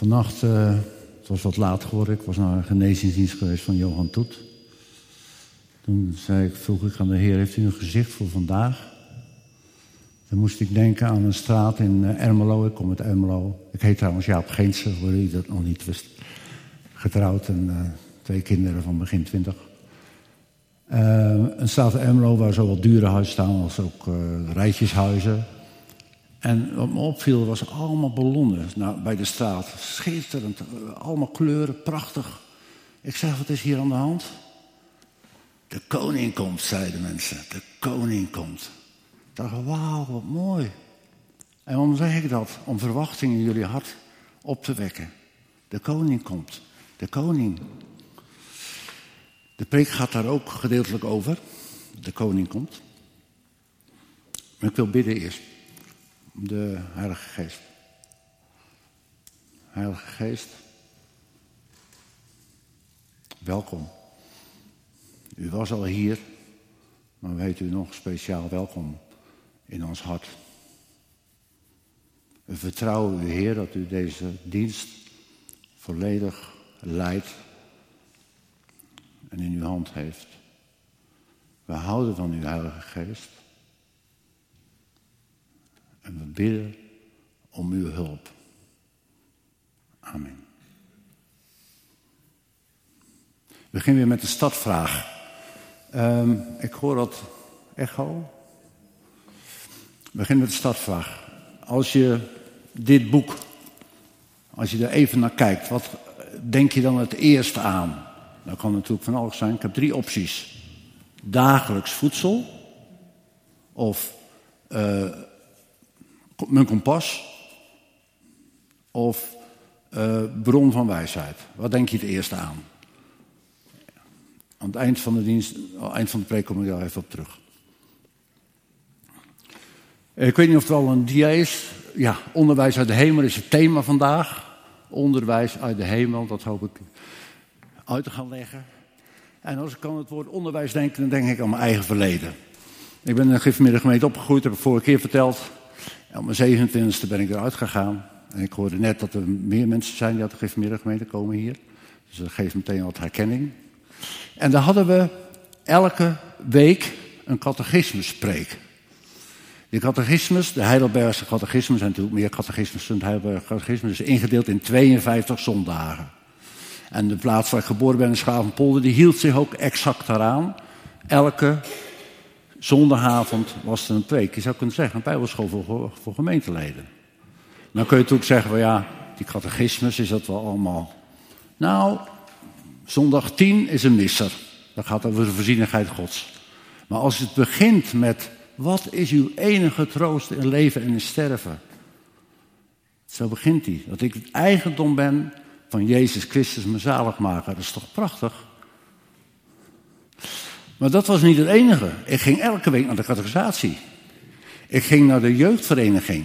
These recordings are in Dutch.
Vannacht, uh, het was wat laat geworden, ik was naar een genezingsdienst geweest van Johan Toet. Toen zei ik, vroeg ik aan de Heer, heeft u een gezicht voor vandaag? Dan moest ik denken aan een straat in eh, Ermelo, ik kom uit Ermelo. Ik heet trouwens Jaap Geense, voor wie dat nog niet wist. Getrouwd en uh, twee kinderen van begin twintig. Uh, een straat in Ermelo waar zowel dure huizen staan als ook rijtjeshuizen. En wat me opviel was allemaal ballonnen nou, bij de straat. Schitterend, allemaal kleuren, prachtig. Ik zeg, wat is hier aan de hand? De koning komt, zeiden mensen. De koning komt. Ik dacht, wauw, wat mooi. En waarom zeg ik dat? Om verwachtingen in jullie hart op te wekken. De koning komt. De koning. De preek gaat daar ook gedeeltelijk over. De koning komt. Maar ik wil bidden eerst de Heilige Geest. Heilige Geest, welkom. U was al hier, maar weet u nog speciaal welkom in ons hart. We vertrouwen u, Heer, dat u deze dienst volledig leidt en in uw hand heeft. We houden van uw Heilige Geest. En we bidden om uw hulp. Amen. We beginnen weer met de stadvraag. Um, ik hoor dat echo. We beginnen met de stadvraag. Als je dit boek, als je er even naar kijkt, wat denk je dan het eerst aan? Dat kan natuurlijk van alles zijn. Ik heb drie opties. Dagelijks voedsel. Of uh, mijn kompas of uh, bron van wijsheid? Wat denk je het eerste aan? Aan het eind van de dienst, eind van de preek kom ik daar even op terug. Ik weet niet of het al een dia is. Ja, onderwijs uit de hemel is het thema vandaag. Onderwijs uit de hemel, dat hoop ik uit te gaan leggen. En als ik aan het woord onderwijs denk, dan denk ik aan mijn eigen verleden. Ik ben in een gemeente opgegroeid, heb ik vorige keer verteld. En op mijn 27e ben ik eruit gegaan. En ik hoorde net dat er meer mensen zijn die uit de gereformeerde gemeente komen hier. Dus dat geeft meteen wat herkenning. En dan hadden we elke week een catechismuspreek. Die catechismus, de Heidelbergse catechismus, en natuurlijk meer catechismus dan de Heidelbergse catechismus, is ingedeeld in 52 zondagen. En de plaats waar ik geboren ben in Schavenpolder, die hield zich ook exact daaraan. Elke Zondagavond was er een preek. Je zou kunnen zeggen, een bijbelschool voor, voor gemeenteleden. Dan kun je natuurlijk zeggen, well ja, die catechismus is dat wel allemaal. Nou, zondag 10 is een misser. Dat gaat over de voorzienigheid gods. Maar als het begint met, wat is uw enige troost in leven en in sterven? Zo begint hij. Dat ik het eigendom ben van Jezus Christus, mijn zaligmaker. Dat is toch prachtig? Maar dat was niet het enige. Ik ging elke week naar de catechisatie. Ik ging naar de jeugdvereniging.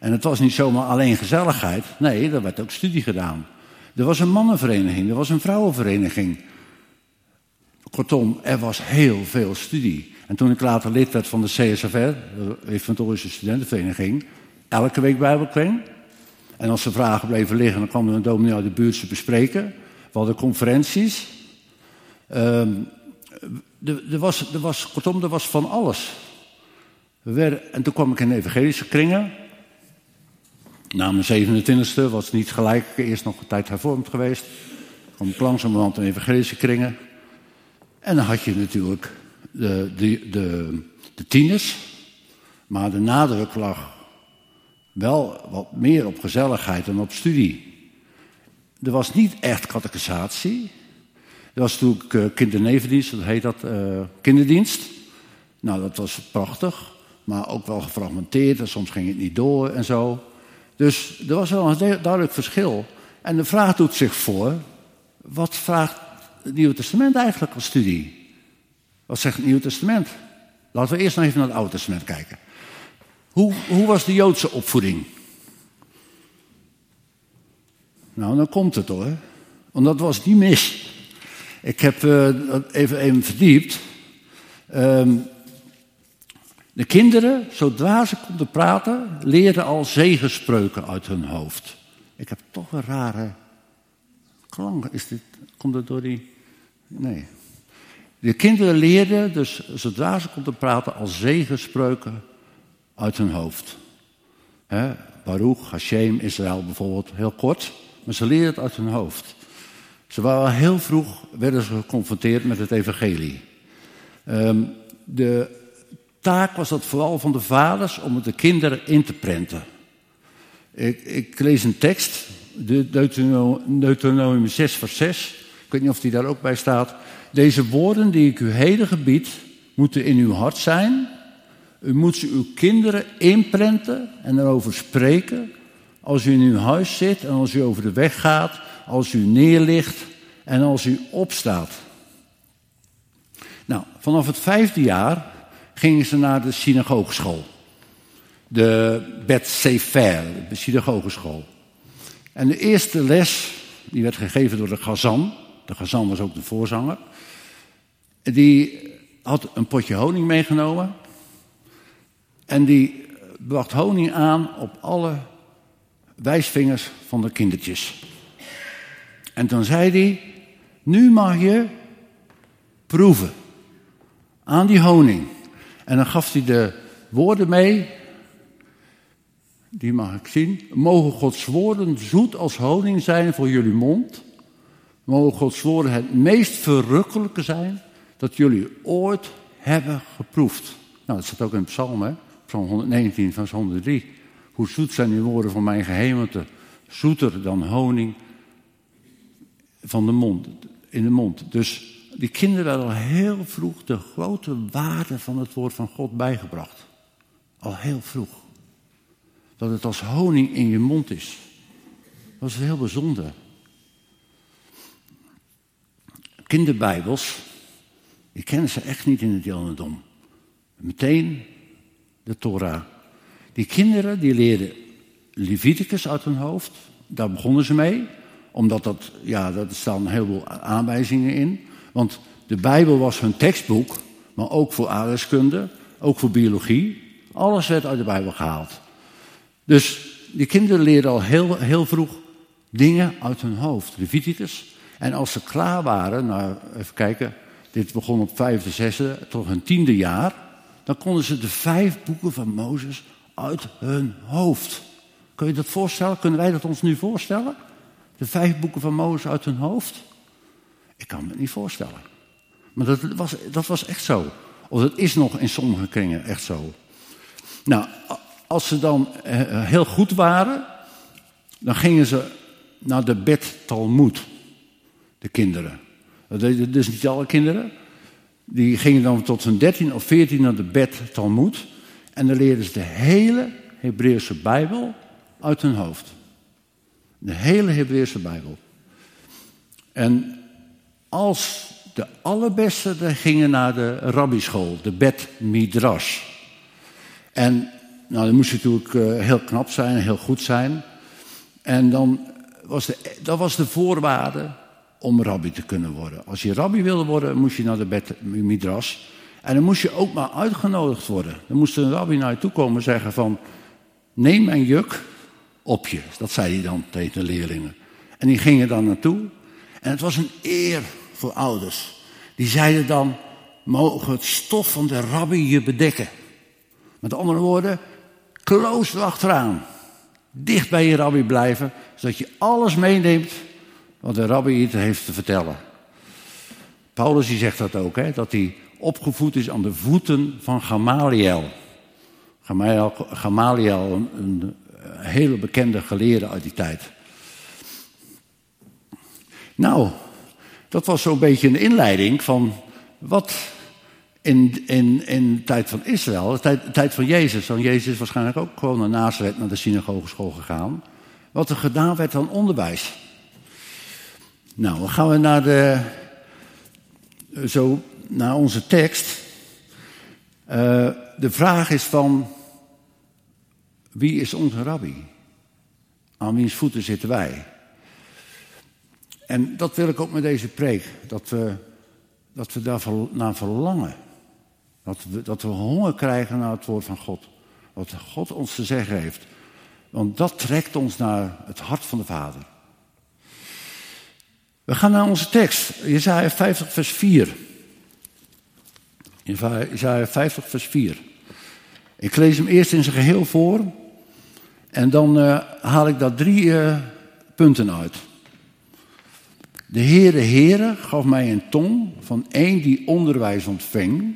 En het was niet zomaar alleen gezelligheid. Nee, er werd ook studie gedaan. Er was een mannenvereniging, er was een vrouwenvereniging. Kortom, er was heel veel studie. En toen ik later lid werd van de CSFR, de Evangelische Studentenvereniging, elke week bijbelkring. En als er vragen bleven liggen, dan kwam er een dominee uit de buurt ze bespreken. We hadden conferenties. Um, er, was, er was, kortom, er was van alles. En toen kwam ik in evangelische kringen. Na mijn 27e was niet gelijk, eerst nog een tijd hervormd geweest. kwam ik langzamerhand in evangelische kringen. En dan had je natuurlijk de, de, de, de tieners. Maar de nadruk lag wel wat meer op gezelligheid dan op studie. Er was niet echt catechisatie. Er was natuurlijk uh, kindernevendienst, dat heet dat, uh, kinderdienst. Nou, dat was prachtig, maar ook wel gefragmenteerd en soms ging het niet door en zo. Dus er was wel een duidelijk verschil. En de vraag doet zich voor, wat vraagt het Nieuwe Testament eigenlijk als studie? Wat zegt het Nieuwe Testament? Laten we eerst nog even naar het Oude Testament kijken. Hoe, hoe was de Joodse opvoeding? Nou, dan komt het hoor. Want dat was niet mis. Ik heb uh, even, verdiept. Um, de kinderen, zodra ze konden praten, leerden al zegenspreuken uit hun hoofd. Ik heb toch een rare klank. Is dit, komt het door die... Nee. De kinderen leerden dus zodra ze konden praten al zegenspreuken uit hun hoofd. Baruch, Hashem, Israël bijvoorbeeld, heel kort. Maar ze leerden het uit hun hoofd. Ze waren heel vroeg werden ze geconfronteerd met het evangelie. Um, de taak was dat vooral van de vaders om het de kinderen in te prenten. Ik, ik lees een tekst, Deuteronomium 6 vers 6. Ik weet niet of die daar ook bij staat. Deze woorden die ik u heden gebied, moeten in uw hart zijn. U moet ze uw kinderen inprenten en erover spreken. Als u in uw huis zit en als u over de weg gaat, als u neerligt en als u opstaat. Nou, vanaf het vijfde jaar gingen ze naar de synagogeschool. De Bet Sefer, de synagogeschool. En de eerste les, die werd gegeven door de Gazan. De Gazan was ook de voorzanger. Die had een potje honing meegenomen. En die bracht honing aan op alle wijsvingers van de kindertjes. En toen zei hij, nu mag je proeven aan die honing. En dan gaf hij de woorden mee, die mag ik zien. Mogen Gods woorden zoet als honing zijn voor jullie mond. Mogen Gods woorden het meest verrukkelijke zijn dat jullie ooit hebben geproefd. Nou, dat staat ook in Psalm? Psalm 119, vers 103. Hoe zoet zijn die woorden van mijn gehemelte, zoeter dan honing van de mond, in de mond. Dus die kinderen hadden al heel vroeg de grote waarde van het woord van God bijgebracht. Al heel vroeg. Dat het als honing in je mond is. Dat is heel bijzonder. Kinderbijbels, die kennen ze echt niet in het Jodendom. Meteen de Torah. Die kinderen die leerden Leviticus uit hun hoofd. Daar begonnen ze mee. Omdat dat, ja, dat staan een heleboel aanwijzingen in. Want de Bijbel was hun tekstboek, maar ook voor aardrijkskunde, ook voor biologie. Alles werd uit de Bijbel gehaald. Dus die kinderen leerden al heel, heel vroeg dingen uit hun hoofd, Leviticus. En als ze klaar waren, nou even kijken, dit begon op vijfde, zesde, tot hun tiende jaar, dan konden ze de vijf boeken van Mozes uit hun hoofd. Kun je dat voorstellen? Kunnen wij dat ons nu voorstellen? De vijf boeken van Mozes uit hun hoofd? Ik kan me het niet voorstellen. Maar dat was, dat was echt zo. Of dat is nog in sommige kringen echt zo. Nou, als ze dan eh, heel goed waren, dan gingen ze naar de bed Talmud. De kinderen. Dat deden dus niet alle kinderen. Die gingen dan tot hun 13 of 14 naar de bed Talmud. En dan leerden ze de hele Hebreeuwse Bijbel uit hun hoofd. De hele Hebreeuwse Bijbel. En als de allerbeste gingen naar de rabbischool, de Bet Midrash. En nou, dan moest je natuurlijk uh, heel knap zijn, heel goed zijn. En dan was de, dat was de voorwaarde om rabbi te kunnen worden. Als je rabbi wilde worden, moest je naar de Bet Midrash. En dan moest je ook maar uitgenodigd worden. Dan moest een rabbi naar je toe komen en zeggen van... neem mijn juk op je. Dat zei hij dan tegen de leerlingen. En die gingen dan naartoe. En het was een eer voor ouders. Die zeiden dan, mogen het stof van de rabbi je bedekken. Met andere woorden, klooster achteraan. Dicht bij je rabbi blijven, zodat je alles meeneemt wat de rabbi je heeft te vertellen. Paulus die zegt dat ook, hè, dat hij opgevoed is aan de voeten van Gamaliel. Gamaliel, Gamaliel een, een hele bekende geleerde uit die tijd. Nou, dat was zo'n beetje een inleiding van wat in, in, in de tijd van Israël, de tijd, tijd van Jezus, want Jezus is waarschijnlijk ook gewoon naar Nazareth, naar de synagogeschool gegaan, wat er gedaan werd aan onderwijs. Nou, dan gaan we naar, de, zo, naar onze tekst. Uh, de vraag is van, wie is onze rabbi? Aan wiens voeten zitten wij? En dat wil ik ook met deze preek. Dat we, dat we daar naar verlangen. Dat we, dat we honger krijgen naar het woord van God. Wat God ons te zeggen heeft. Want dat trekt ons naar het hart van de Vader. We gaan naar onze tekst, Jezaja 50 vers 4. Jezaja 50 vers 4. Ik lees hem eerst in zijn geheel voor en dan uh, haal ik daar drie uh, punten uit. De Heere Heere gaf mij een tong van een die onderwijs ontving,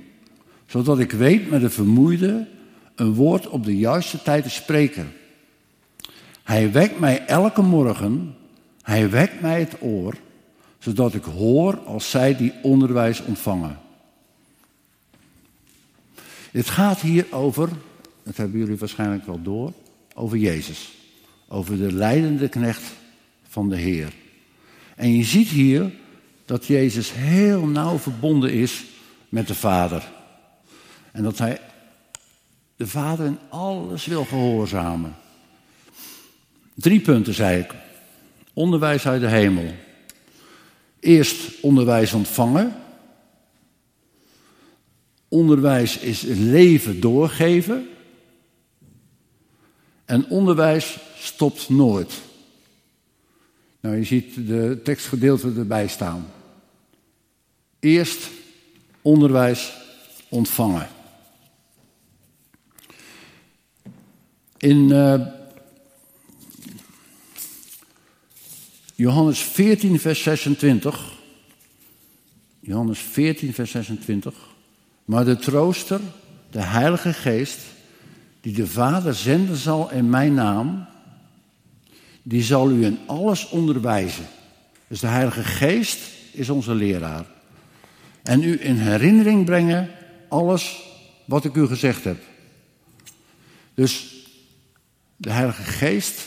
zodat ik weet met de vermoeide een woord op de juiste tijd te spreken. Hij wekt mij elke morgen, hij wekt mij het oor, zodat ik hoor als zij die onderwijs ontvangen. Het gaat hier over, dat hebben jullie waarschijnlijk wel door, over Jezus. Over de leidende knecht van de Heer. En je ziet hier dat Jezus heel nauw verbonden is met de Vader. En dat hij de Vader in alles wil gehoorzamen. Drie punten zei ik. Onderwijs uit de hemel. Eerst onderwijs ontvangen. Onderwijs is leven doorgeven. En onderwijs stopt nooit. Nou, je ziet de tekstgedeelte erbij staan. Eerst onderwijs ontvangen. In uh, Johannes 14, vers 26. Johannes 14, vers 26. Maar de trooster, de Heilige Geest, die de Vader zenden zal in mijn naam, die zal u in alles onderwijzen. Dus de Heilige Geest is onze leraar. En u in herinnering brengen alles wat ik u gezegd heb. Dus de Heilige Geest,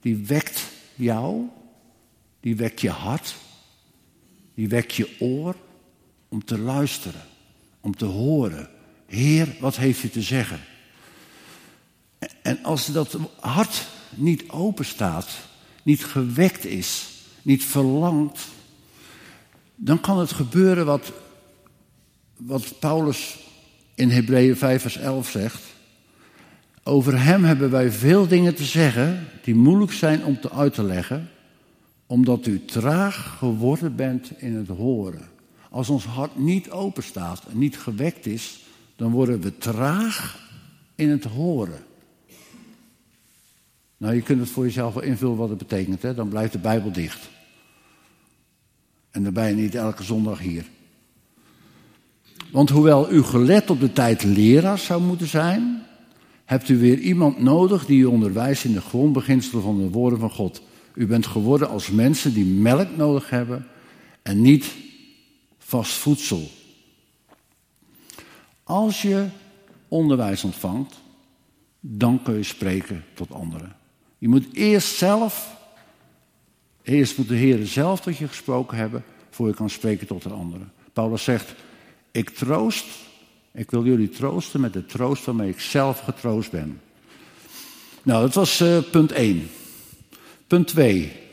die wekt jou, die wekt je hart, die wekt je oor om te luisteren, om te horen. Heer, wat heeft u te zeggen? En als dat hart niet open staat, niet gewekt is, niet verlangt, dan kan het gebeuren wat, wat Paulus in Hebreeën 5 vers 11 zegt. Over hem hebben wij veel dingen te zeggen die moeilijk zijn om te uit te leggen, omdat u traag geworden bent in het horen. Als ons hart niet open staat en niet gewekt is, dan worden we traag in het horen. Nou, je kunt het voor jezelf wel invullen wat het betekent. Hè? Dan blijft de Bijbel dicht. En dan ben je niet elke zondag hier. Want hoewel u gelet op de tijd leraar zou moeten zijn, hebt u weer iemand nodig die u onderwijst in de grondbeginselen van de woorden van God. U bent geworden als mensen die melk nodig hebben en niet vast voedsel. Als je onderwijs ontvangt, dan kun je spreken tot anderen. Je moet eerst zelf, eerst moet de Heer zelf tot je gesproken hebben, voor je kan spreken tot een andere. Paulus zegt, ik troost, ik wil jullie troosten met de troost waarmee ik zelf getroost ben. Nou, dat was uh, punt 1. Punt 2.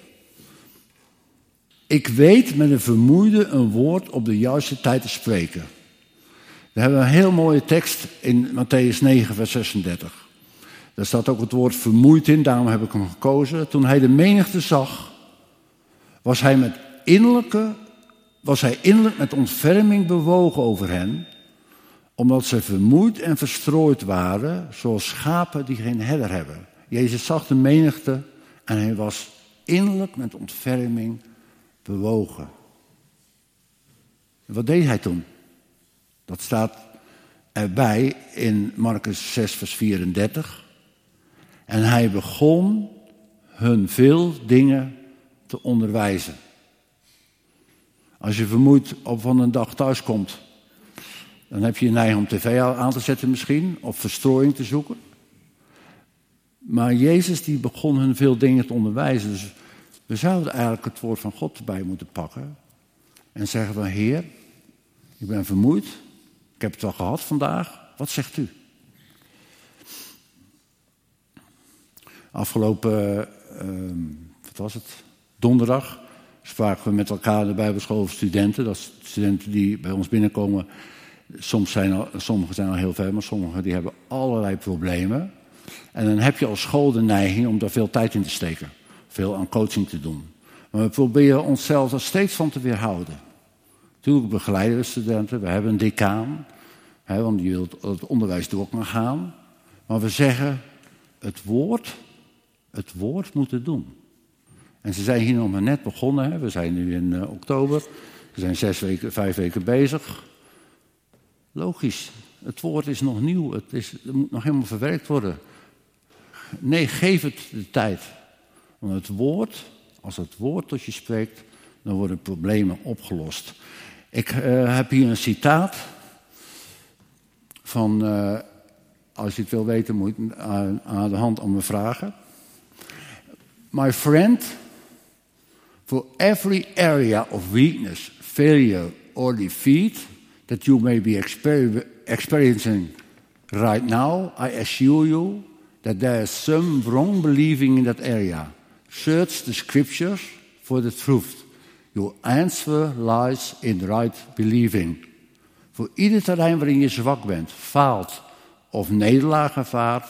Ik weet met een vermoeide een woord op de juiste tijd te spreken. We hebben een heel mooie tekst in Matthäus 9, vers 36. Daar staat ook het woord vermoeid in, daarom heb ik hem gekozen. Toen hij de menigte zag, was hij, met innerlijke, was hij innerlijk met ontferming bewogen over hen, omdat ze vermoeid en verstrooid waren, zoals schapen die geen herder hebben. Jezus zag de menigte en hij was innerlijk met ontferming bewogen. wat deed hij toen? Dat staat erbij in Marcus 6, vers 34. En hij begon hun veel dingen te onderwijzen. Als je vermoeid op van een dag thuis komt, dan heb je je neiging om tv aan te zetten misschien, of verstrooiing te zoeken. Maar Jezus die begon hun veel dingen te onderwijzen. Dus we zouden eigenlijk het woord van God erbij moeten pakken. En zeggen van Heer, ik ben vermoeid. Ik heb het al gehad vandaag. Wat zegt u? Afgelopen, uh, wat was het, donderdag spraken we met elkaar de Bijbelschool studenten. Dat studenten die bij ons binnenkomen. Soms zijn sommigen zijn al heel ver, maar sommigen die hebben allerlei problemen. En dan heb je als school de neiging om daar veel tijd in te steken. Veel aan coaching te doen. Maar we proberen onszelf er steeds van te weerhouden. Natuurlijk begeleiden we studenten, we hebben een decaan. Hè, want die wil het onderwijs door kan gaan. Maar we zeggen, het woord, het woord moeten doen. En ze zijn hier nog maar net begonnen. Hè. We zijn nu in uh, oktober. We zijn zes weken, vijf weken bezig. Logisch, het woord is nog nieuw. Het, is, het moet nog helemaal verwerkt worden. Nee, geef het de tijd. Want het woord, als het woord tot je spreekt, dan worden problemen opgelost. Ik uh, heb hier een citaat van, uh, als je het wil weten, moet je aan, aan de hand om me vragen. My friend, for every area of weakness, failure or defeat that you may be exper experiencing right now, I assure you that there is some wrong believing in that area. Search the scriptures for the truth. Your answer lies in right believing. Voor ieder terrein waarin je zwak bent, faalt of nederlaag ervaart,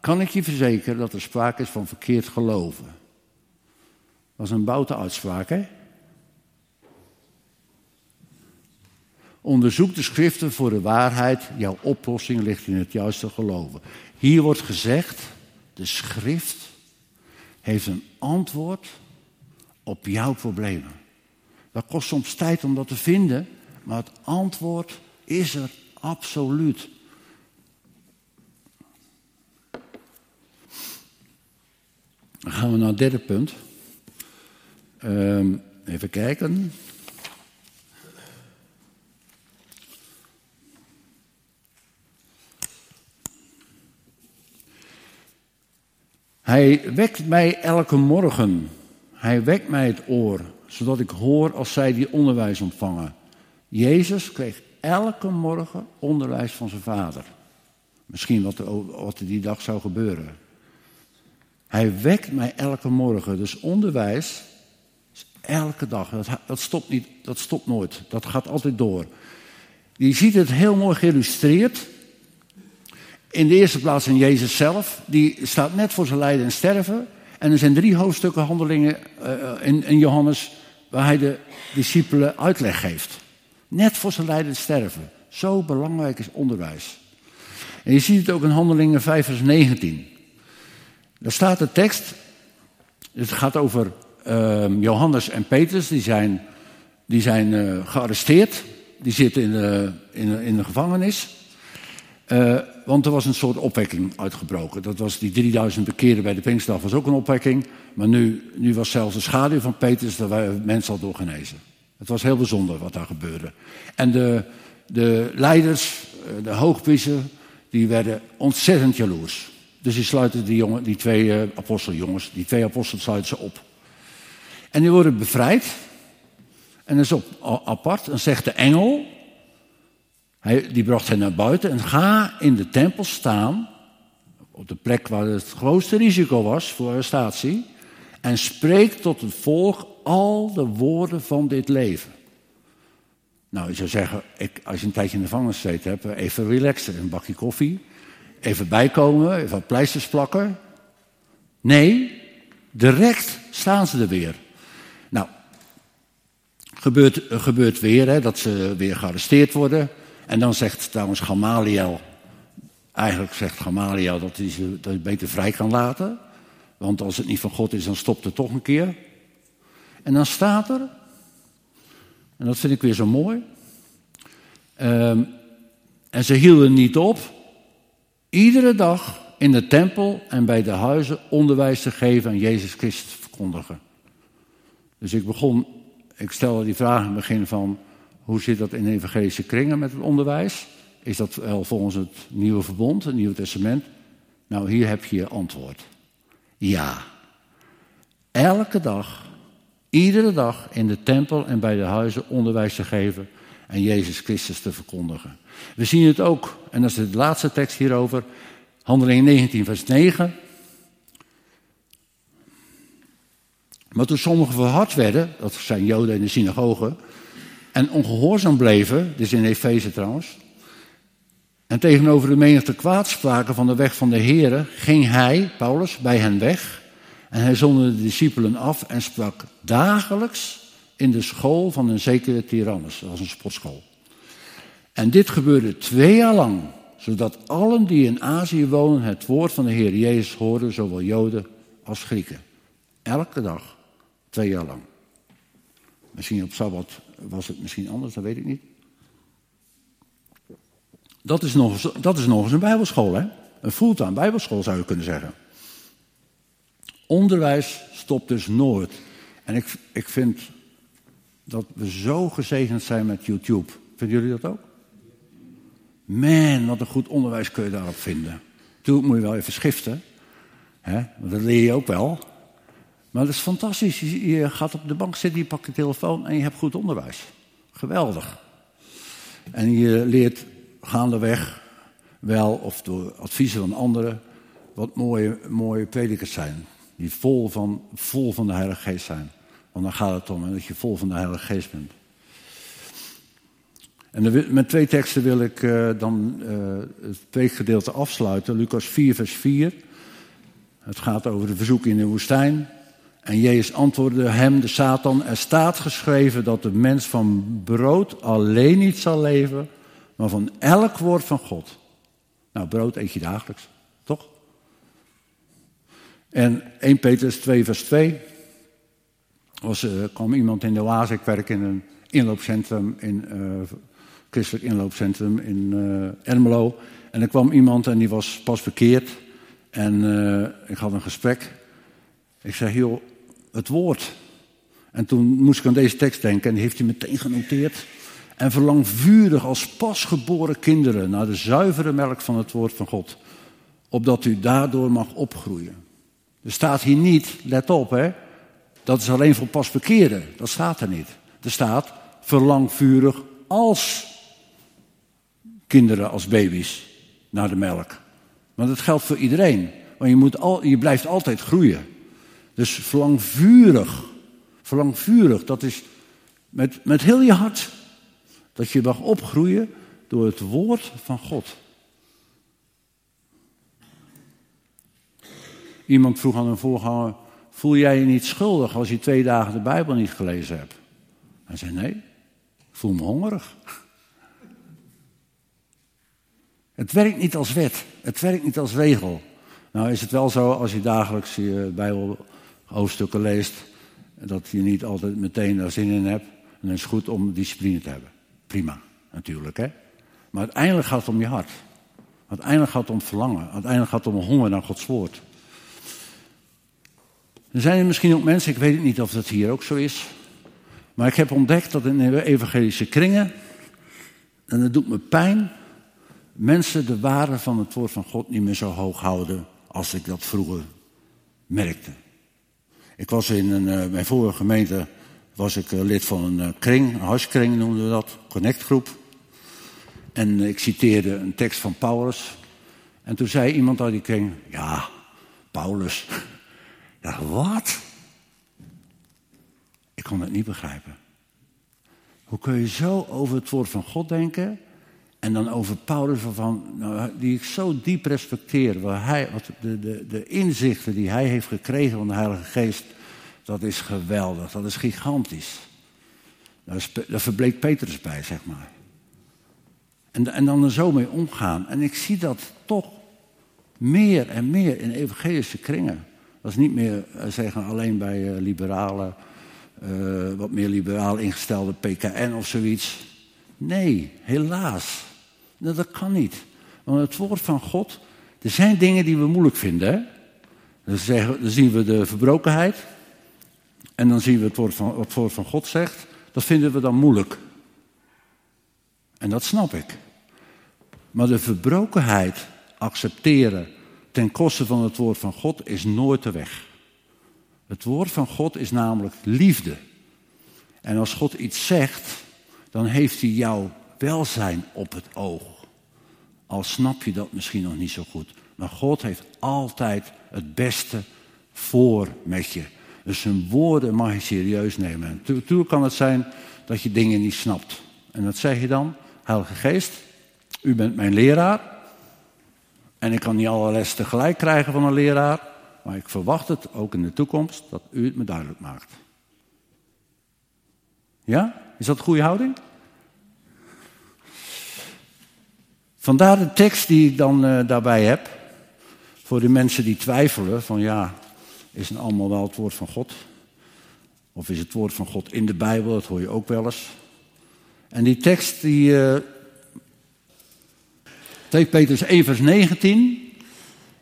kan ik je verzekeren dat er sprake is van verkeerd geloven. Dat is een boute uitspraak, hè? Onderzoek de schriften voor de waarheid. Jouw oplossing ligt in het juiste geloven. Hier wordt gezegd, de schrift heeft een antwoord op jouw problemen. Dat kost soms tijd om dat te vinden, maar het antwoord is er absoluut. Dan gaan we naar het derde punt. Um, even kijken. Hij wekt mij elke morgen. Hij wekt mij het oor, zodat ik hoor als zij die onderwijs ontvangen. Jezus kreeg elke morgen onderwijs van zijn vader. Misschien wat er, wat die dag zou gebeuren. Hij wekt mij elke morgen. Dus onderwijs is elke dag. Dat, dat, stopt niet, dat stopt nooit. Dat gaat altijd door. Je ziet het heel mooi geïllustreerd. In de eerste plaats in Jezus zelf. Die staat net voor zijn lijden en sterven. En er zijn drie hoofdstukken handelingen uh, in, in Johannes. waar hij de discipelen uitleg geeft. Net voor zijn lijden en sterven. Zo belangrijk is onderwijs. En je ziet het ook in Handelingen 5 vers 19. Daar staat de tekst. Het gaat over uh, Johannes en Petrus. Die zijn, die zijn uh, gearresteerd. Die zitten in de, in in de gevangenis. Uh, want er was een soort opwekking uitgebroken. Dat was die 3000 bekeren bij de Pinkstdag was ook een opwekking. Maar nu, nu was zelfs de schaduw van Petrus, daar waren mensen al door genezen. Het was heel bijzonder wat daar gebeurde. En de, de leiders, eh, de hoogpriester, die werden ontzettend jaloers. Dus die sluiten die, jongen, die twee uh, aposteljongens, die twee apostels sluiten ze op. En die worden bevrijd. En dat is op, apart. Dan zegt de engel, hij, die bracht hen naar buiten en ga in de tempel staan, op de plek waar het grootste risico was voor arrestatie, en spreek tot het volk al de woorden van dit leven. Nou, je zou zeggen, ik, als je een tijdje in de gevangenis gezeten hebt, even relaxen, een bakje koffie, even bijkomen, even wat pleisters plakken. Nee, direct staan ze er weer. Nou, gebeurt, gebeurt weer hè, dat ze weer gearresteerd worden. En dan zegt trouwens Gamaliel, eigenlijk zegt Gamaliel dat hij ze dat beter vrij kan laten. Want als het niet van God is, dan stopt het toch een keer. En dan staat er, en dat vind ik weer zo mooi. Um, en ze hielden niet op, iedere dag in de tempel en bij de huizen onderwijs te geven en Jezus Christus verkondigen. Dus ik begon, ik stelde die vraag in het begin van, hoe zit dat in evangelische kringen met het onderwijs? Is dat wel volgens het Nieuwe Verbond, het Nieuwe Testament? Nou, hier heb je je antwoord. Ja. Elke dag, iedere dag in de tempel en bij de huizen onderwijs te geven en Jezus Christus te verkondigen. We zien het ook, en dat is de laatste tekst hierover, Handelingen 19, vers 9. Maar toen sommigen verhard werden, dat zijn Joden in de synagogen, en ongehoorzaam bleven, dus in Efeze trouwens, En tegenover de menigte kwaadspraken van de weg van de Here ging hij, Paulus, bij hen weg. En hij zonderde de discipelen af en sprak dagelijks in de school van een zekere Tyrannus. Dat was een sportschool. En dit gebeurde twee jaar lang, zodat allen die in Azië wonen het woord van de Heer Jezus hoorden, zowel Joden als Grieken. Elke dag, twee jaar lang. Misschien op Sabbat was het misschien anders, dat weet ik niet. Dat is nog eens, dat is nog eens een bijbelschool, hè? Een fulltime bijbelschool zou je kunnen zeggen. Onderwijs stopt dus nooit. En ik, ik vind dat we zo gezegend zijn met YouTube. Vinden jullie dat ook? Man, wat een goed onderwijs kun je daarop vinden. Toen moet je wel even schiften. Hè? Dat leer je ook wel. Maar dat is fantastisch. Je gaat op de bank zitten, je pakt je telefoon en je hebt goed onderwijs. Geweldig. En je leert gaandeweg wel, of door adviezen van anderen, wat mooie, mooie predikers zijn. Die vol van, vol van de Heilige Geest zijn. Want dan gaat het om dat je vol van de Heilige Geest bent. En met twee teksten wil ik uh, dan uh, het preekgedeelte afsluiten. Lucas 4, vers 4. Het gaat over de verzoek in de woestijn. En Jezus antwoordde hem, de Satan, er staat geschreven dat de mens van brood alleen niet zal leven, maar van elk woord van God. Nou, brood eet je dagelijks, toch? En 1 Petrus 2, vers 2. Was, uh, kwam iemand in de oase, ik werk in een inloopcentrum, in uh, christelijk inloopcentrum in uh, Ermelo. En er kwam iemand en die was pas bekeerd. En ik had een gesprek. Ik zei, joh, het woord. En toen moest ik aan deze tekst denken en die heeft hij meteen genoteerd. En verlang vurig als pasgeboren kinderen naar de zuivere melk van het woord van God. Opdat u daardoor mag opgroeien. Er staat hier niet, let op hè, dat is alleen voor pasbekeerden. Dat staat er niet. Er staat, verlang vurig als kinderen, als baby's, naar de melk. Maar dat geldt voor iedereen. Want je, moet al, je blijft altijd groeien. Dus verlang vurig. Verlang vurig. Dat is met, met heel je hart. Dat je mag opgroeien door het woord van God. Iemand vroeg aan een voorganger: Voel jij je niet schuldig als je twee dagen de Bijbel niet gelezen hebt? Hij zei: Nee, ik voel me hongerig. Het werkt niet als wet, het werkt niet als regel. Nou is het wel zo als je dagelijks je Bijbelhoofdstukken leest, dat je niet altijd meteen daar zin in hebt. En dan is het goed om discipline te hebben. Prima, natuurlijk. Hè? Maar uiteindelijk gaat het om je hart. Uiteindelijk gaat het om verlangen. Uiteindelijk gaat het om honger naar Gods woord. Er zijn er misschien ook mensen, ik weet het niet of dat hier ook zo is. Maar ik heb ontdekt dat in de evangelische kringen, en dat doet me pijn, mensen de waarde van het woord van God niet meer zo hoog houden als ik dat vroeger merkte. Ik was in een, uh, mijn vorige gemeente was ik uh, lid van een uh, kring, een huiskring noemden we dat, connectgroep. En ik citeerde een tekst van Paulus. En toen zei iemand uit die kring, ja, Paulus. Ja, wat? Ik kon het niet begrijpen. Hoe kun je zo over het woord van God denken en dan over Paulus, waarvan, nou, die ik zo diep respecteer. Waar hij, wat de, de, de inzichten die hij heeft gekregen van de Heilige Geest, dat is geweldig. Dat is gigantisch. Daar, daar verbleek Petrus bij, zeg maar. En, en dan er zo mee omgaan. En ik zie dat toch meer en meer in evangelische kringen. Dat is niet meer uh, zeggen alleen bij uh, liberale, uh, wat meer liberaal ingestelde PKN of zoiets. Nee, helaas. Dat kan niet. Want het woord van God, er zijn dingen die we moeilijk vinden. Hè? Dan, zeggen, dan zien we de verbrokenheid. En dan zien we het woord van, wat het woord van God zegt. Dat vinden we dan moeilijk. En dat snap ik. Maar de verbrokenheid accepteren ten koste van het woord van God is nooit de weg. Het woord van God is namelijk liefde. En als God iets zegt, dan heeft hij jouw welzijn op het oog. Al snap je dat misschien nog niet zo goed. Maar God heeft altijd het beste voor met je. Dus zijn woorden mag je serieus nemen. Natuurlijk kan het zijn dat je dingen niet snapt. En dat zeg je dan, Heilige Geest, U bent mijn leraar. En ik kan niet alle les tegelijk krijgen van een leraar. Maar ik verwacht het ook in de toekomst dat u het me duidelijk maakt. Ja? Is dat goede houding? Vandaar de tekst die ik dan uh, daarbij heb. Voor de mensen die twijfelen van ja, is het allemaal wel het woord van God? Of is het woord van God in de Bijbel? Dat hoor je ook wel eens. En die tekst die... Uh, 2 Petrus 1 vers 19.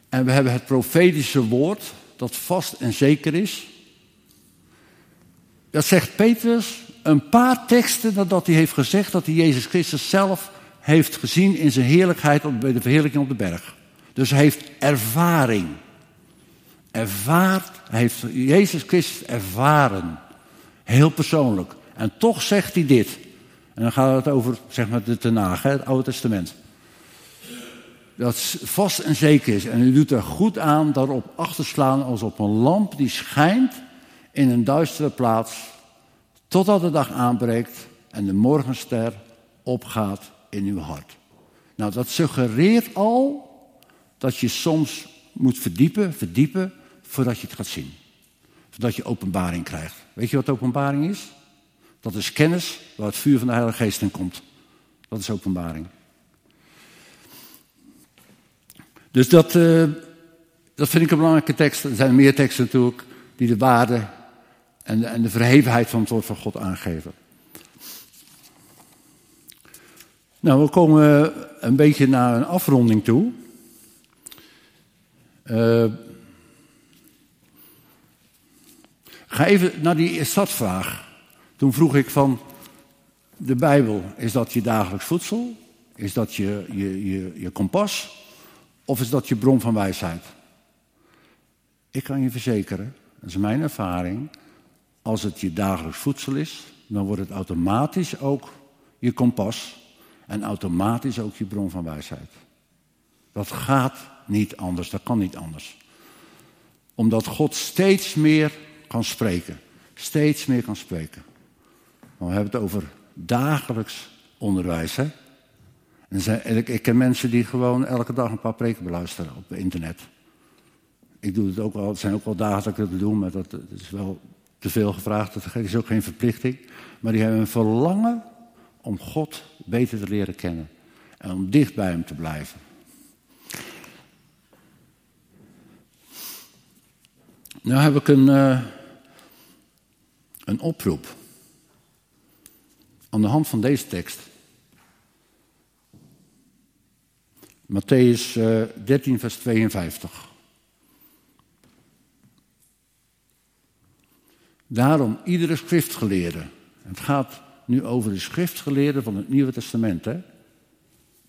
En we hebben het profetische woord dat vast en zeker is. Dat zegt Petrus een paar teksten nadat hij heeft gezegd dat hij Jezus Christus zelf heeft gezien in zijn heerlijkheid bij de verheerlijking op de berg. Dus hij heeft ervaring. Ervaart, hij heeft Jezus Christus ervaren. Heel persoonlijk. En toch zegt hij dit. En dan gaat het over, zeg maar, de Tenag, het Oude Testament. Dat vast en zeker is. En u doet er goed aan daarop achter te slaan als op een lamp die schijnt in een duistere plaats. Totdat de dag aanbreekt en de morgenster opgaat in uw hart. Nou, dat suggereert al dat je soms moet verdiepen, verdiepen, voordat je het gaat zien. Zodat je openbaring krijgt. Weet je wat openbaring is? Dat is kennis waar het vuur van de Heilige Geest in komt. Dat is openbaring. Dus dat, uh, dat vind ik een belangrijke tekst. Er zijn meer teksten natuurlijk die de waarde en de, en de verhevenheid van het woord van God aangeven. Nou, we komen een beetje naar een afronding toe. Uh, ga even naar die startvraag. Toen vroeg ik van de Bijbel, is dat je dagelijks voedsel? Is dat je, je, je, je kompas? Of is dat je bron van wijsheid? Ik kan je verzekeren, dat is mijn ervaring, als het je dagelijks voedsel is, dan wordt het automatisch ook je kompas en automatisch ook je bron van wijsheid. Dat gaat niet anders, dat kan niet anders. Omdat God steeds meer kan spreken. Steeds meer kan spreken. Maar we hebben het over dagelijks onderwijs. Hè? En ik, ik ken mensen die gewoon elke dag een paar preken beluisteren op internet. Ik doe het ook wel, het zijn ook wel dagen dat ik doe, maar dat, dat is wel te veel gevraagd. Dat is ook geen verplichting. Maar die hebben een verlangen om God beter te leren kennen. En om dicht bij Hem te blijven. Nou heb ik een, uh, een oproep. Aan de hand van deze tekst. Matthäus uh, eh, 13, vers 52. Daarom iedere schriftgeleerde. Het gaat nu over de schriftgeleerden van het Nieuwe Testament. Hè?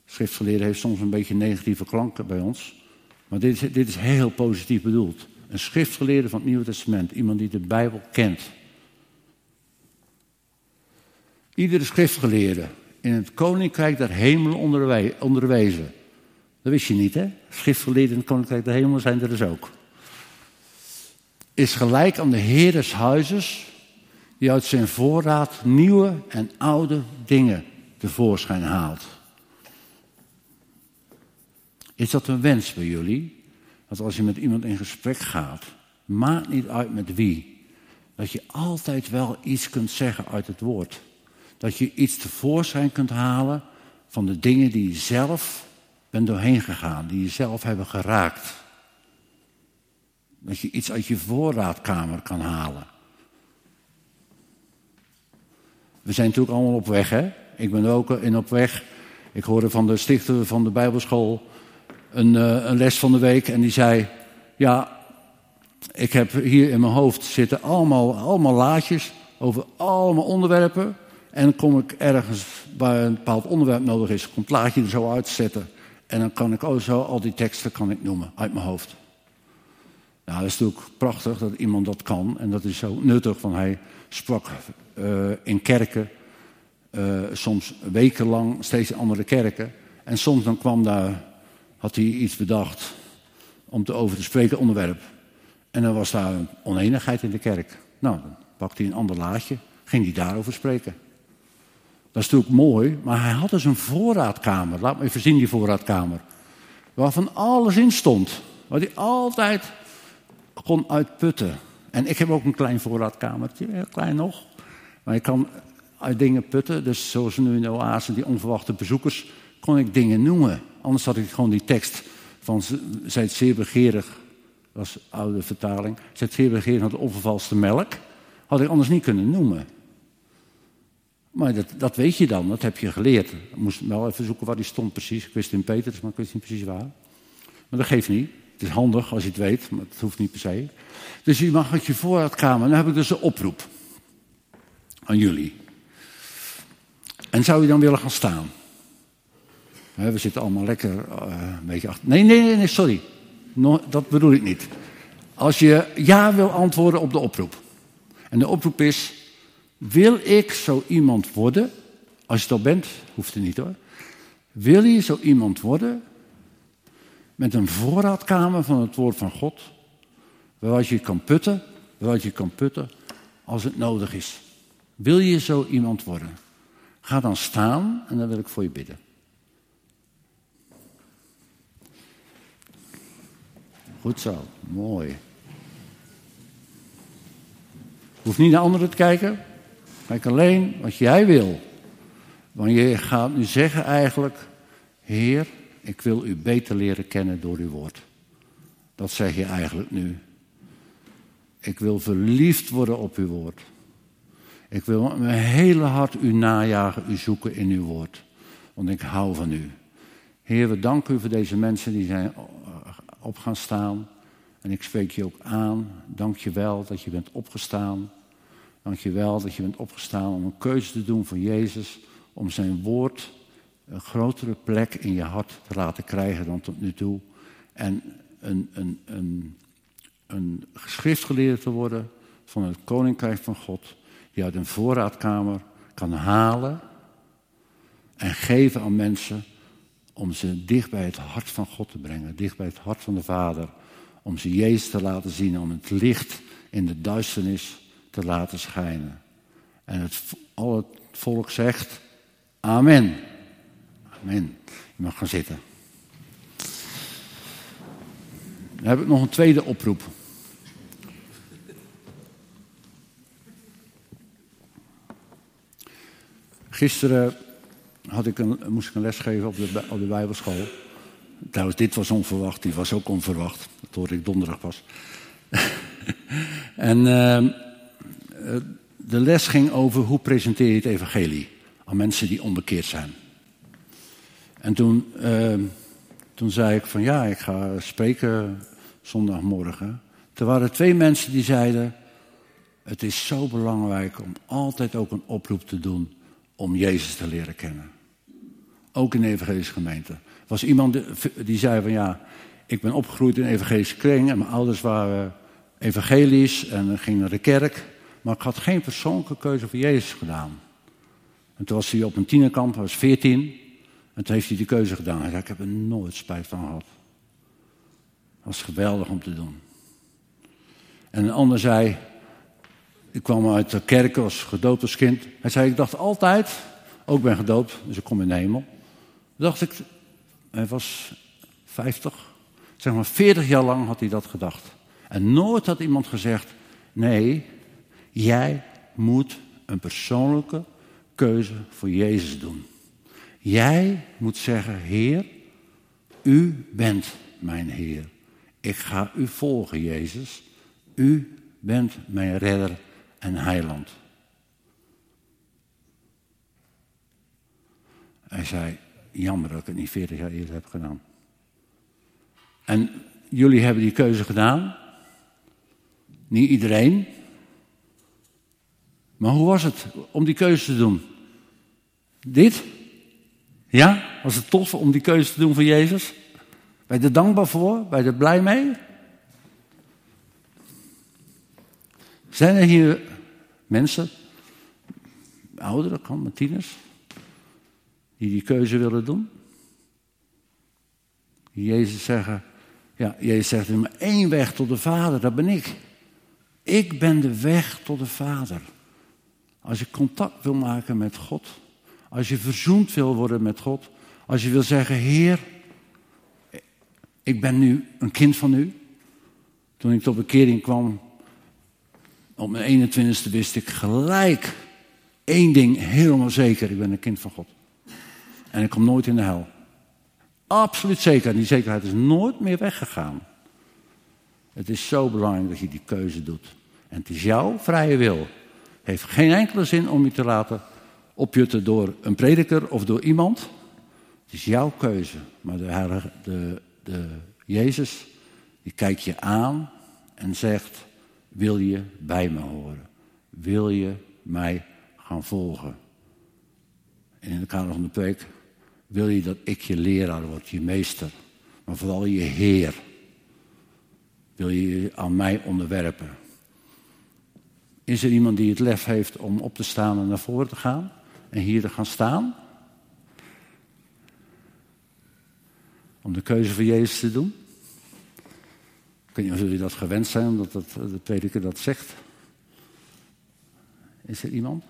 Schriftgeleerde heeft soms een beetje negatieve klanken bij ons. Maar dit is, dit is heel positief bedoeld. Een schriftgeleerde van het Nieuwe Testament. Iemand die de Bijbel kent. Iedere schriftgeleerde in het koninkrijk der hemelen onderwezen. Dat wist je niet, hè? Schriftgeleerden in het koninkrijk der hemelen zijn er dus ook. Is gelijk aan de Heer des huizes, die uit zijn voorraad nieuwe en oude dingen tevoorschijn haalt. Is dat een wens bij jullie? Dat als je met iemand in gesprek gaat, maakt niet uit met wie, dat je altijd wel iets kunt zeggen uit het woord. Dat je iets tevoorschijn kunt halen van de dingen die je zelf bent doorheen gegaan, die je zelf hebben geraakt. Dat je iets uit je voorraadkamer kan halen. We zijn natuurlijk allemaal op weg, hè? Ik ben ook in op weg. Ik hoorde van de stichter van de Bijbelschool een, uh, een les van de week en die zei: Ja, ik heb hier in mijn hoofd zitten allemaal, allemaal laadjes over allemaal onderwerpen. En dan kom ik ergens waar een bepaald onderwerp nodig is, komt het laadje er zo uitzetten. En dan kan ik ook zo al die teksten kan ik noemen uit mijn hoofd. Nou, dat is natuurlijk prachtig dat iemand dat kan. En dat is zo nuttig, van hij sprak uh, in kerken, uh, soms wekenlang, steeds in andere kerken. En soms dan kwam daar, had hij iets bedacht om te over te spreken onderwerp. En dan was daar een oneenigheid in de kerk. Nou, dan pakte hij een ander laadje, ging hij daarover spreken. Dat is natuurlijk mooi, maar hij had dus een voorraadkamer. Laat me even zien die voorraadkamer. Waarvan alles in stond. Waar hij altijd kon uitputten. En ik heb ook een klein voorraadkamertje, heel klein nog. Maar ik kan uit dingen putten. Dus zoals nu in de oase, die onverwachte bezoekers, kon ik dingen noemen. Anders had ik gewoon die tekst van zijt zeer begeerig, was oude vertaling. Zijt zeer begeerig naar de onvervalste melk. Had ik anders niet kunnen noemen. Maar dat, dat weet je dan, dat heb je geleerd. Ik moest wel even zoeken waar die stond precies. Ik wist in Peters, maar ik wist niet precies waar. Maar dat geeft niet. Het is handig als je het weet, maar het hoeft niet per se. Dus je mag uit je voorraadkamer. Dan heb ik dus een oproep aan jullie. En zou je dan willen gaan staan? We zitten allemaal lekker uh, een beetje achter. Nee, nee, nee, nee sorry. dat bedoel ik niet. Als je ja wil antwoorden op de oproep. En de oproep is: Wil ik zo iemand worden? Als je het al bent, hoeft het niet hoor. Wil je zo iemand worden met een voorraadkamer van het woord van God, waaruit je kan putten, waaruit je kan putten als het nodig is. Wil je zo iemand worden? Ga dan staan en dan wil ik voor je bidden. Goed zo, mooi. Hoef niet naar anderen te kijken. Kijk alleen wat jij wil. Want je gaat nu zeggen eigenlijk, Heer, ik wil u beter leren kennen door uw woord. Dat zeg je eigenlijk nu. Ik wil verliefd worden op uw woord. Ik wil met mijn hele hart u najagen, u zoeken in uw woord. Want ik hou van u. Heer, we danken u voor deze mensen die zijn op gaan staan. En ik spreek je ook aan. Dank je wel dat je bent opgestaan. Dank je wel dat je bent opgestaan om een keuze te doen voor Jezus. Om zijn woord een grotere plek in je hart te laten krijgen dan tot nu toe. En een, een, een, een te worden van het Koninkrijk van God. Die uit een voorraadkamer kan halen en geven aan mensen om ze dicht bij het hart van God te brengen, dicht bij het hart van de Vader, om ze Jezus te laten zien, om het licht in de duisternis te laten schijnen. En het, al het volk zegt, amen. Amen. Je mag gaan zitten. Dan heb ik nog een tweede oproep. Gisteren had ik een, moest ik een les geven op de, op de Bijbelschool. Trouwens, dit was onverwacht, die was ook onverwacht. Dat hoorde ik donderdag pas. en uh, de les ging over hoe presenteer je het evangelie aan mensen die onbekeerd zijn. En toen, uh, toen zei ik van ja, ik ga spreken zondagmorgen. Er waren twee mensen die zeiden, het is zo belangrijk om altijd ook een oproep te doen om Jezus te leren kennen. Ook in de evangelische gemeente. Was iemand die zei van ja, ik ben opgegroeid in een evangelische kring en mijn ouders waren evangelisch en gingen naar de kerk. Maar ik had geen persoonlijke keuze voor Jezus gedaan. En toen was hij op een tienerkamp, hij was veertien. En toen heeft hij die keuze gedaan. Hij zei, ik heb er nooit spijt van gehad. Dat was geweldig om te doen. En een ander zei, ik kwam uit de kerk als gedoopt als kind. Hij zei, ik dacht altijd, ook ben gedoopt, dus ik kom in de hemel. dacht ik, hij was 50, zeg maar 40 jaar lang had hij dat gedacht. En nooit had iemand gezegd, nee, jij moet een persoonlijke keuze voor Jezus doen. Jij moet zeggen, Heer, u bent mijn Heer. Ik ga u volgen, Jezus. U bent mijn redder en heiland. Hij zei, jammer dat ik het niet 40 jaar eerder heb gedaan. En jullie hebben die keuze gedaan. Niet iedereen. Maar hoe was het om die keuze te doen? Dit? Ja? Was het tof om die keuze te doen voor Jezus? Ben je er dankbaar voor? Ben je er blij mee? Zijn er hier mensen, ouderen, kan, met tieners, die die keuze willen doen? Jezus zeggen, ja, Jezus zegt, er is maar één weg tot de Vader, dat ben ik. Ik ben de weg tot de Vader. Als je contact wil maken met God, Als je verzoend wil worden met God. Als je wil zeggen, Heer, ik ben nu een kind van u. Toen ik tot bekering kwam, op mijn 21ste wist ik gelijk één ding helemaal zeker. Ik ben een kind van God. En ik kom nooit in de hel. Absoluut zeker. En die zekerheid is nooit meer weggegaan. Het is zo belangrijk dat je die keuze doet. En het is jouw vrije wil. Het heeft geen enkele zin om je te laten opjutten door een prediker of door iemand. Het is jouw keuze. Maar de, de, de Jezus, die kijkt je aan en zegt, wil je bij me horen? Wil je mij gaan volgen? En in de kader van de preek wil je dat ik je leraar word, je meester, maar vooral je Heer. Wil je je aan mij onderwerpen? Is er iemand die het lef heeft om op te staan en naar voren te gaan en hier te gaan staan? Om de keuze voor Jezus te doen? Ik weet niet of jullie dat gewend zijn, omdat dat, de prediker dat zegt. Is er iemand?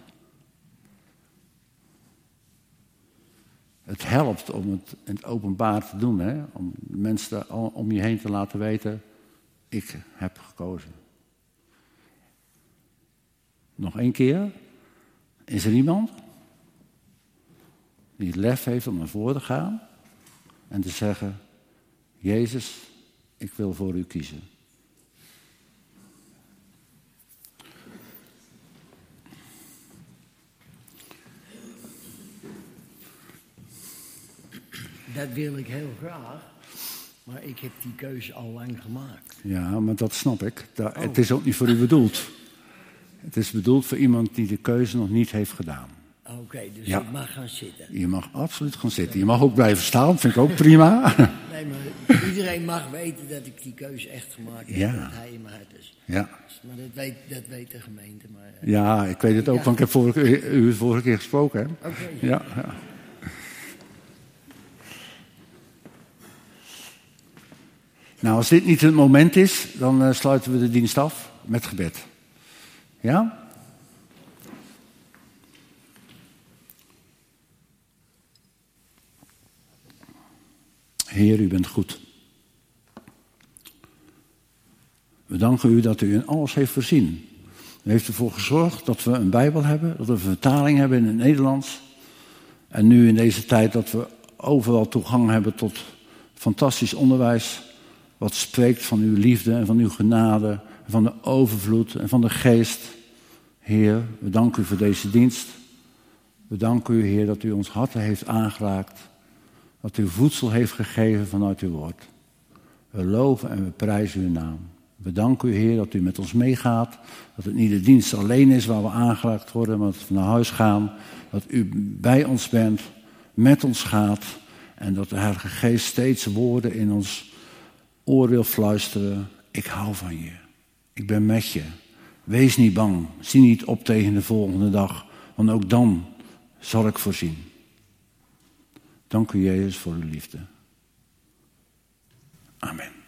Het helpt om het in het openbaar te doen, hè? om mensen om je heen te laten weten, ik heb gekozen. Nog één keer. Is er iemand die het lef heeft om naar voren te gaan en te zeggen, Jezus, ik wil voor u kiezen. Dat wil ik heel graag. Maar ik heb die keuze al lang gemaakt. Ja, maar dat snap ik. Het is ook niet voor u bedoeld. Het is bedoeld voor iemand die de keuze nog niet heeft gedaan. Oké, dus ja. ik mag gaan zitten. Je mag absoluut gaan zitten. Je mag ook blijven staan, vind ik ook prima. nee, maar iedereen mag weten dat ik die keuze echt gemaakt heb. Ja. Dat hij in mijn hart is. Ja. Maar dat weet, dat weet de gemeente. Maar, uh... Ja, ik weet het ook, want ik heb vorige, u vorige keer gesproken. Oké. Ja, ja. Nou, als dit niet het moment is, dan uh, sluiten we de dienst af met gebed. Ja? Heer, u bent goed. We danken u dat u in alles heeft voorzien. U heeft ervoor gezorgd dat we een Bijbel hebben, dat we een vertaling hebben in het Nederlands. En nu in deze tijd dat we overal toegang hebben tot fantastisch onderwijs. Wat spreekt van uw liefde en van uw genade, van de overvloed en van de geest. Heer, we danken u voor deze dienst. We danken u, Heer, dat u ons harten heeft aangeraakt. Dat u voedsel heeft gegeven vanuit uw woord. We loven en we prijzen uw naam. We danken u, Heer, dat u met ons meegaat. Dat het niet de dienst alleen is waar we aangeraakt worden, maar dat we naar huis gaan. Dat u bij ons bent, met ons gaat. En dat de Heilige Geest steeds woorden in ons oor wil fluisteren. Ik hou van je. Ik ben met je. Wees niet bang. Zie niet op tegen de volgende dag. Want ook dan zal ik voorzien. Dank u, Jezus, voor uw liefde. Amen.